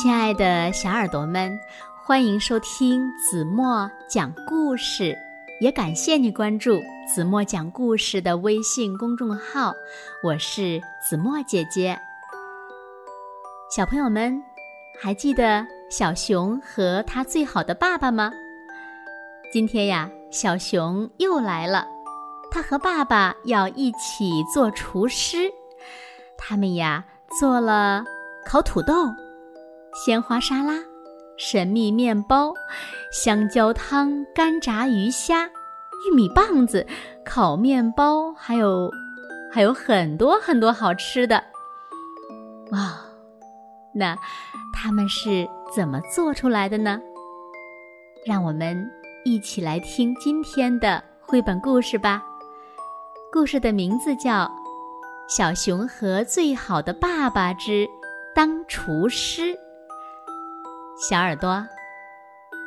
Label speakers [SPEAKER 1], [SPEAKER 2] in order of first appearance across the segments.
[SPEAKER 1] 亲爱的小耳朵们，欢迎收听子墨讲故事，也感谢你关注子墨讲故事的微信公众号。我是子墨姐姐。小朋友们，还记得小熊和他最好的爸爸吗？今天呀，小熊又来了，他和爸爸要一起做厨师。他们呀，做了烤土豆。鲜花沙拉、神秘面包、香蕉汤、干炸鱼虾、玉米棒子、烤面包，还有还有很多很多好吃的。哇，那他们是怎么做出来的呢？让我们一起来听今天的绘本故事吧。故事的名字叫《小熊和最好的爸爸之当厨师》。小耳朵，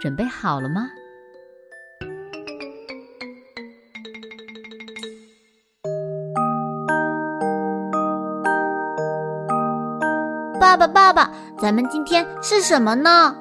[SPEAKER 1] 准备好了吗？
[SPEAKER 2] 爸爸，爸爸，咱们今天吃什么呢？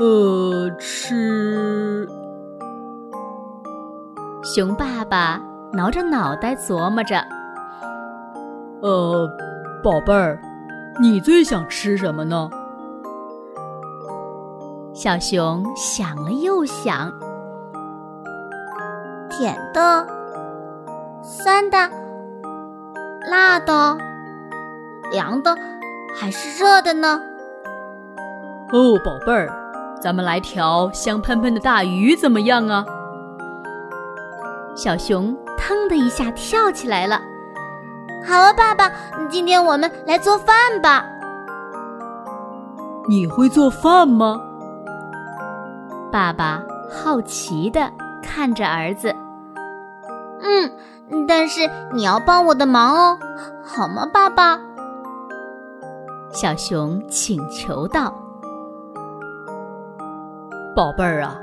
[SPEAKER 3] 呃，吃。
[SPEAKER 1] 熊爸爸挠着脑袋琢磨着。
[SPEAKER 3] 呃，宝贝儿，你最想吃什么呢？
[SPEAKER 1] 小熊想了又想，
[SPEAKER 2] 甜的、酸的、辣的、凉的，还是热的呢？
[SPEAKER 3] 哦，宝贝儿，咱们来条香喷喷的大鱼怎么样啊？
[SPEAKER 1] 小熊腾的一下跳起来了。
[SPEAKER 2] 好啊，爸爸，今天我们来做饭吧。
[SPEAKER 3] 你会做饭吗？
[SPEAKER 1] 爸爸好奇的看着儿子，
[SPEAKER 2] 嗯，但是你要帮我的忙哦，好吗，爸爸？
[SPEAKER 1] 小熊请求道：“
[SPEAKER 3] 宝贝儿啊，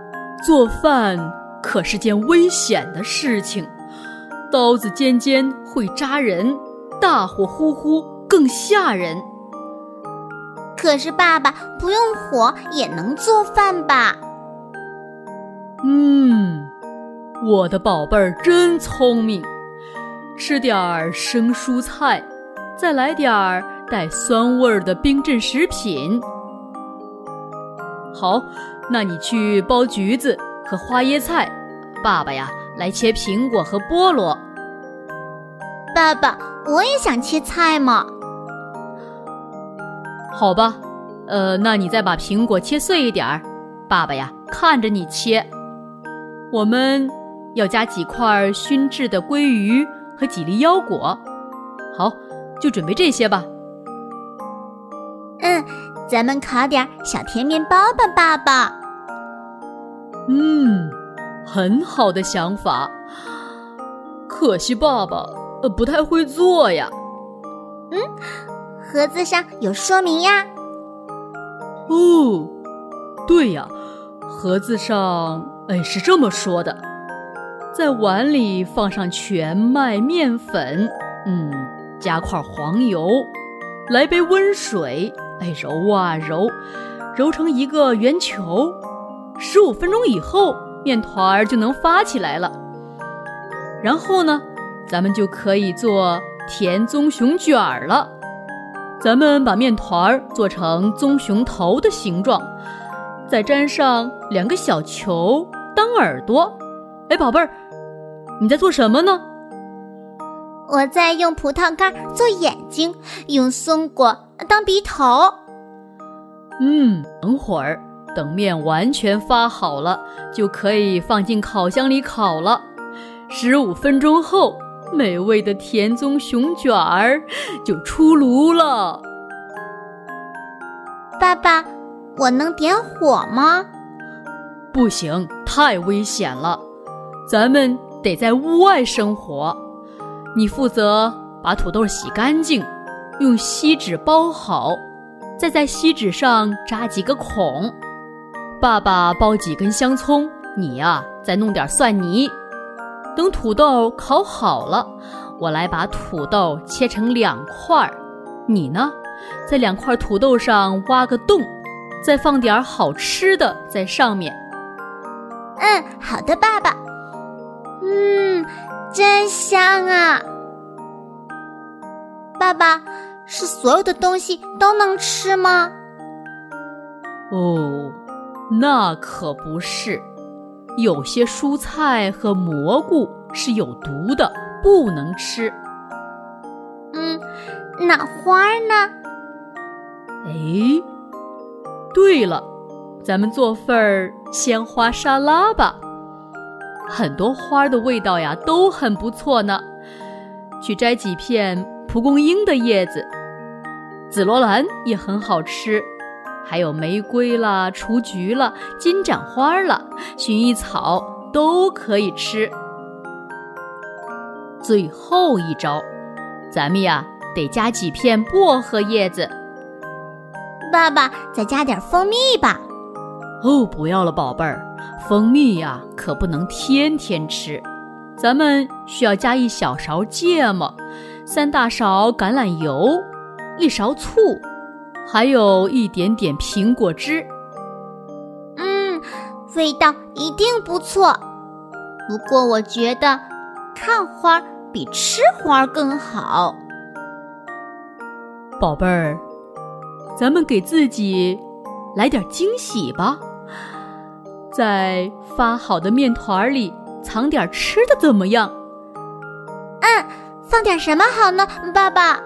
[SPEAKER 3] 做饭可是件危险的事情，刀子尖尖会扎人，大火呼呼更吓人。
[SPEAKER 2] 可是爸爸不用火也能做饭吧？”
[SPEAKER 3] 嗯，我的宝贝儿真聪明，吃点儿生蔬菜，再来点儿带酸味儿的冰镇食品。好，那你去剥橘子和花椰菜，爸爸呀来切苹果和菠萝。
[SPEAKER 2] 爸爸，我也想切菜嘛。
[SPEAKER 3] 好吧，呃，那你再把苹果切碎一点儿，爸爸呀看着你切。我们要加几块熏制的鲑鱼和几粒腰果，好，就准备这些吧。
[SPEAKER 2] 嗯，咱们烤点小甜面包吧，爸爸。
[SPEAKER 3] 嗯，很好的想法。可惜爸爸呃不太会做呀。
[SPEAKER 2] 嗯，盒子上有说明呀。
[SPEAKER 3] 哦，对呀，盒子上。哎，是这么说的，在碗里放上全麦面粉，嗯，加块黄油，来杯温水，哎，揉啊揉，揉成一个圆球，十五分钟以后，面团儿就能发起来了。然后呢，咱们就可以做甜棕熊卷儿了。咱们把面团儿做成棕熊头的形状。再粘上两个小球当耳朵，哎，宝贝儿，你在做什么呢？
[SPEAKER 2] 我在用葡萄干做眼睛，用松果当鼻头。
[SPEAKER 3] 嗯，等会儿等面完全发好了，就可以放进烤箱里烤了。十五分钟后，美味的甜棕熊卷儿就出炉了。
[SPEAKER 2] 爸爸。我能点火吗？
[SPEAKER 3] 不行，太危险了。咱们得在屋外生火。你负责把土豆洗干净，用锡纸包好，再在锡纸上扎几个孔。爸爸剥几根香葱，你呀再弄点蒜泥。等土豆烤好了，我来把土豆切成两块儿。你呢，在两块土豆上挖个洞，再放点好吃的在上面。
[SPEAKER 2] 嗯，好的，爸爸。嗯，真香啊！爸爸，是所有的东西都能吃吗？
[SPEAKER 3] 哦，那可不是，有些蔬菜和蘑菇是有毒的，不能吃。
[SPEAKER 2] 嗯，那花呢？
[SPEAKER 3] 哎，对了，咱们做份儿鲜花沙拉吧。很多花的味道呀都很不错呢。去摘几片蒲公英的叶子，紫罗兰也很好吃，还有玫瑰啦、雏菊了、金盏花了、薰衣草都可以吃。最后一招，咱们呀得加几片薄荷叶子。
[SPEAKER 2] 爸爸，再加点蜂蜜吧。
[SPEAKER 3] 哦，不要了，宝贝儿，蜂蜜呀可不能天天吃。咱们需要加一小勺芥末，三大勺橄榄油，一勺醋，还有一点点苹果汁。
[SPEAKER 2] 嗯，味道一定不错。不过我觉得看花比吃花更好。
[SPEAKER 3] 宝贝儿。咱们给自己来点惊喜吧，在发好的面团里藏点吃的，怎么样？
[SPEAKER 2] 嗯，放点什么好呢，爸爸？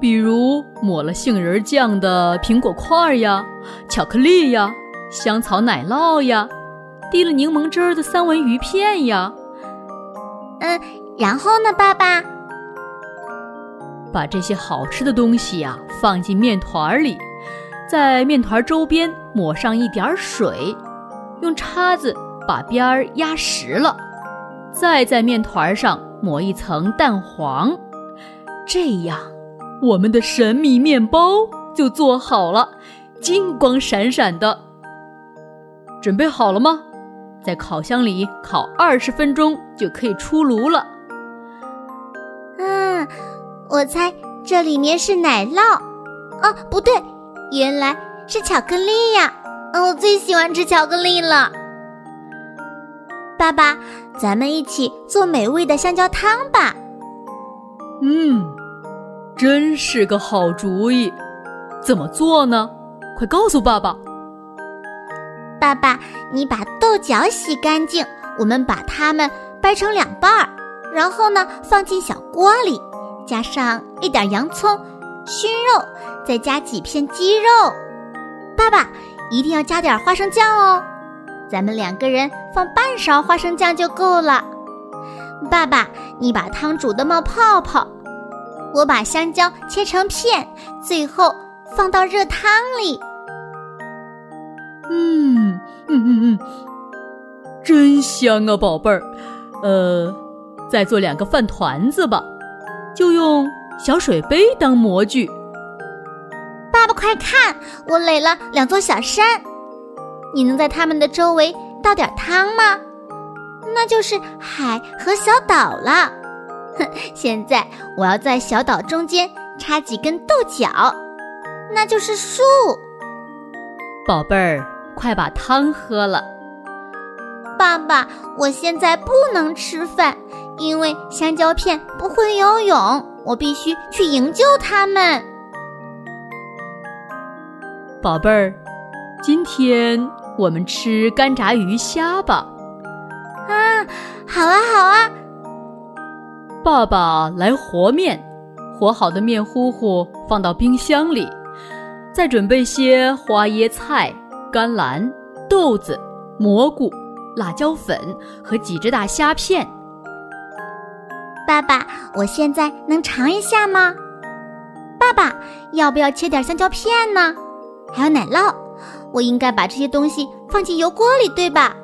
[SPEAKER 3] 比如抹了杏仁酱的苹果块呀，巧克力呀，香草奶酪呀，滴了柠檬汁儿的三文鱼片呀。
[SPEAKER 2] 嗯，然后呢，爸爸？
[SPEAKER 3] 把这些好吃的东西呀放进面团里，在面团周边抹上一点水，用叉子把边儿压实了，再在面团上抹一层蛋黄，这样我们的神秘面包就做好了，金光闪闪的。准备好了吗？在烤箱里烤二十分钟就可以出炉了。
[SPEAKER 2] 我猜这里面是奶酪，啊，不对，原来是巧克力呀！嗯，我最喜欢吃巧克力了。爸爸，咱们一起做美味的香蕉汤吧。
[SPEAKER 3] 嗯，真是个好主意。怎么做呢？快告诉爸爸。
[SPEAKER 2] 爸爸，你把豆角洗干净，我们把它们掰成两半儿，然后呢，放进小锅里。加上一点洋葱、熏肉，再加几片鸡肉。爸爸一定要加点花生酱哦，咱们两个人放半勺花生酱就够了。爸爸，你把汤煮得冒泡泡，我把香蕉切成片，最后放到热汤里。
[SPEAKER 3] 嗯嗯嗯嗯，真香啊，宝贝儿。呃，再做两个饭团子吧。就用小水杯当模具。
[SPEAKER 2] 爸爸，快看，我垒了两座小山，你能在它们的周围倒点汤吗？那就是海和小岛了。哼，现在我要在小岛中间插几根豆角，那就是树。
[SPEAKER 3] 宝贝儿，快把汤喝了。
[SPEAKER 2] 爸爸，我现在不能吃饭。因为香蕉片不会游泳，我必须去营救他们。
[SPEAKER 3] 宝贝儿，今天我们吃干炸鱼虾吧。
[SPEAKER 2] 啊，好啊，好啊！
[SPEAKER 3] 爸爸来和面，和好的面糊糊放到冰箱里，再准备些花椰菜、甘蓝、豆子、蘑菇、辣椒粉和几只大虾片。
[SPEAKER 2] 爸爸，我现在能尝一下吗？爸爸，要不要切点香蕉片呢？还有奶酪，我应该把这些东西放进油锅里，对吧？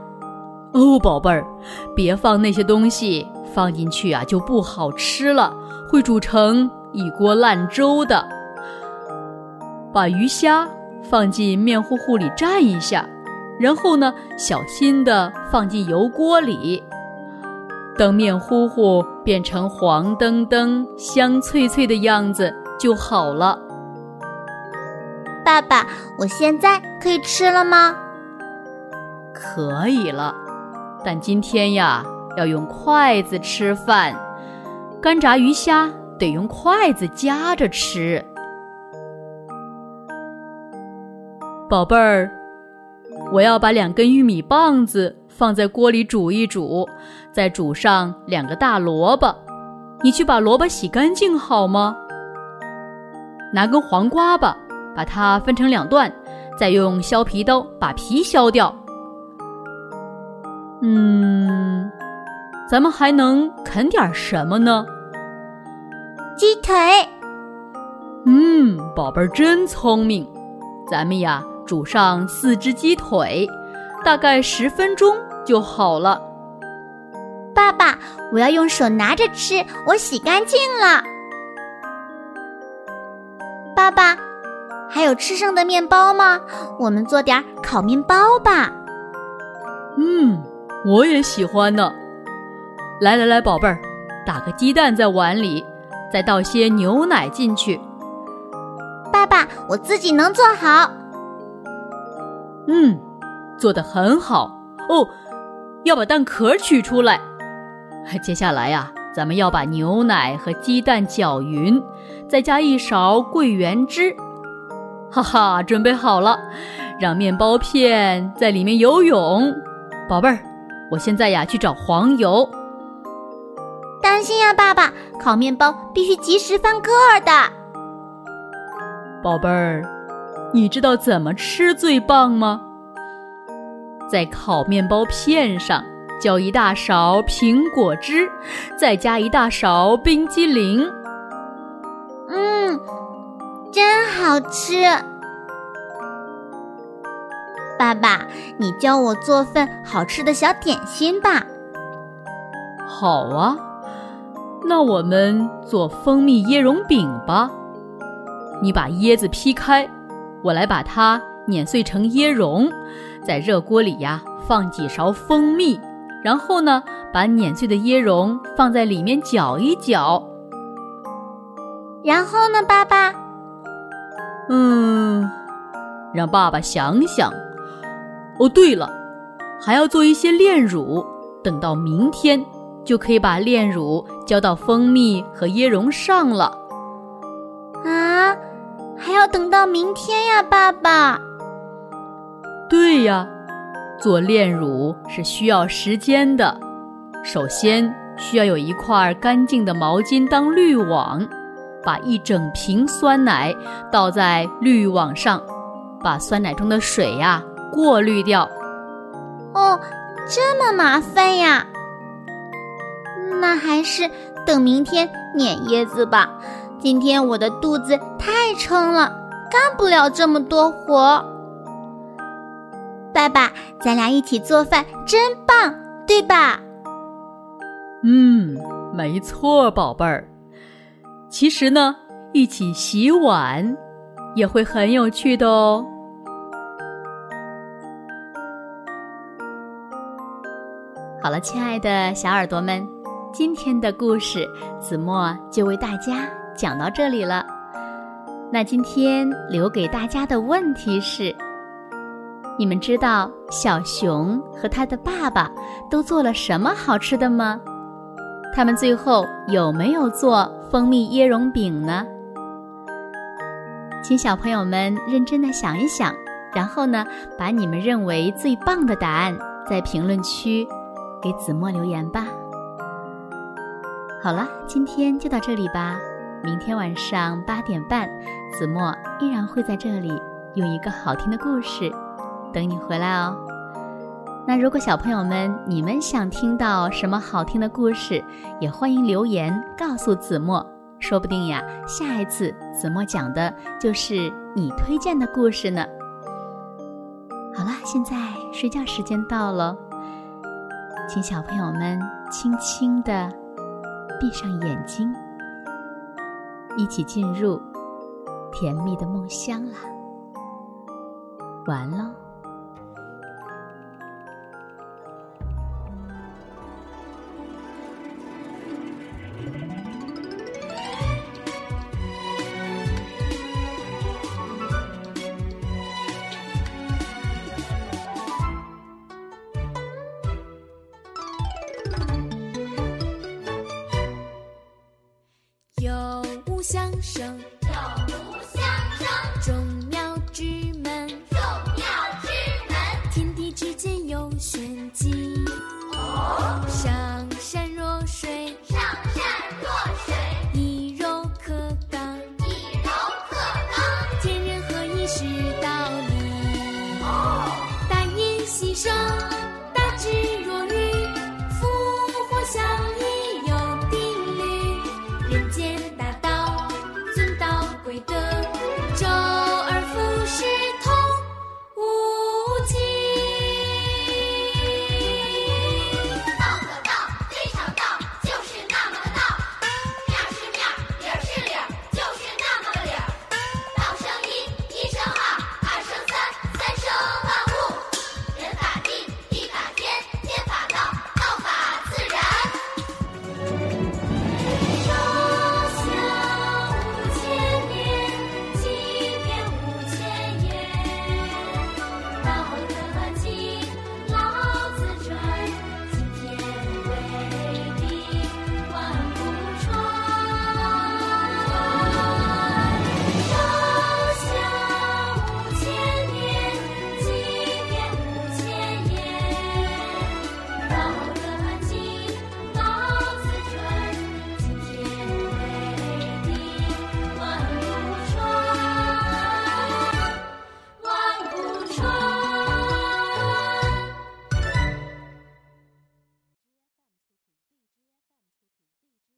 [SPEAKER 3] 哦，宝贝儿，别放那些东西，放进去啊就不好吃了，会煮成一锅烂粥的。把鱼虾放进面糊糊里蘸一下，然后呢，小心的放进油锅里。等面糊糊变成黄澄澄、香脆脆的样子就好了。
[SPEAKER 2] 爸爸，我现在可以吃了吗？
[SPEAKER 3] 可以了，但今天呀，要用筷子吃饭，干炸鱼虾得用筷子夹着吃。宝贝儿，我要把两根玉米棒子放在锅里煮一煮，再煮上两个大萝卜。你去把萝卜洗干净好吗？拿根黄瓜吧，把它分成两段，再用削皮刀把皮削掉。嗯，咱们还能啃点什么呢？
[SPEAKER 2] 鸡腿。
[SPEAKER 3] 嗯，宝贝儿真聪明。咱们呀。煮上四只鸡腿，大概十分钟就好了。
[SPEAKER 2] 爸爸，我要用手拿着吃，我洗干净了。爸爸，还有吃剩的面包吗？我们做点烤面包吧。
[SPEAKER 3] 嗯，我也喜欢呢。来来来，宝贝儿，打个鸡蛋在碗里，再倒些牛奶进去。
[SPEAKER 2] 爸爸，我自己能做好。
[SPEAKER 3] 嗯，做的很好哦。要把蛋壳取出来。接下来呀，咱们要把牛奶和鸡蛋搅匀，再加一勺桂圆汁。哈哈，准备好了，让面包片在里面游泳。宝贝儿，我现在呀去找黄油。
[SPEAKER 2] 当心呀，爸爸，烤面包必须及时翻个儿的。
[SPEAKER 3] 宝贝儿。你知道怎么吃最棒吗？在烤面包片上浇一大勺苹果汁，再加一大勺冰激凌。
[SPEAKER 2] 嗯，真好吃。爸爸，你教我做份好吃的小点心吧。
[SPEAKER 3] 好啊，那我们做蜂蜜椰蓉饼吧。你把椰子劈开。我来把它碾碎成椰蓉，在热锅里呀放几勺蜂蜜，然后呢把碾碎的椰蓉放在里面搅一搅。
[SPEAKER 2] 然后呢，爸爸？
[SPEAKER 3] 嗯，让爸爸想想。哦，对了，还要做一些炼乳，等到明天就可以把炼乳浇到蜂蜜和椰蓉上了。
[SPEAKER 2] 啊？还要等到明天呀，爸爸。
[SPEAKER 3] 对呀，做炼乳是需要时间的。首先需要有一块干净的毛巾当滤网，把一整瓶酸奶倒在滤网上，把酸奶中的水呀过滤掉。
[SPEAKER 2] 哦，这么麻烦呀！那还是等明天碾椰子吧。今天我的肚子太撑了，干不了这么多活。爸爸，咱俩一起做饭真棒，对吧？
[SPEAKER 3] 嗯，没错，宝贝儿。其实呢，一起洗碗也会很有趣的哦。
[SPEAKER 1] 好了，亲爱的小耳朵们，今天的故事子墨就为大家。讲到这里了，那今天留给大家的问题是：你们知道小熊和他的爸爸都做了什么好吃的吗？他们最后有没有做蜂蜜椰蓉饼呢？请小朋友们认真的想一想，然后呢，把你们认为最棒的答案在评论区给子墨留言吧。好了，今天就到这里吧。明天晚上八点半，子墨依然会在这里用一个好听的故事等你回来哦。那如果小朋友们你们想听到什么好听的故事，也欢迎留言告诉子墨，说不定呀，下一次子墨讲的就是你推荐的故事呢。好了，现在睡觉时间到了，请小朋友们轻轻地闭上眼睛。一起进入甜蜜的梦乡啦！完喽。
[SPEAKER 4] say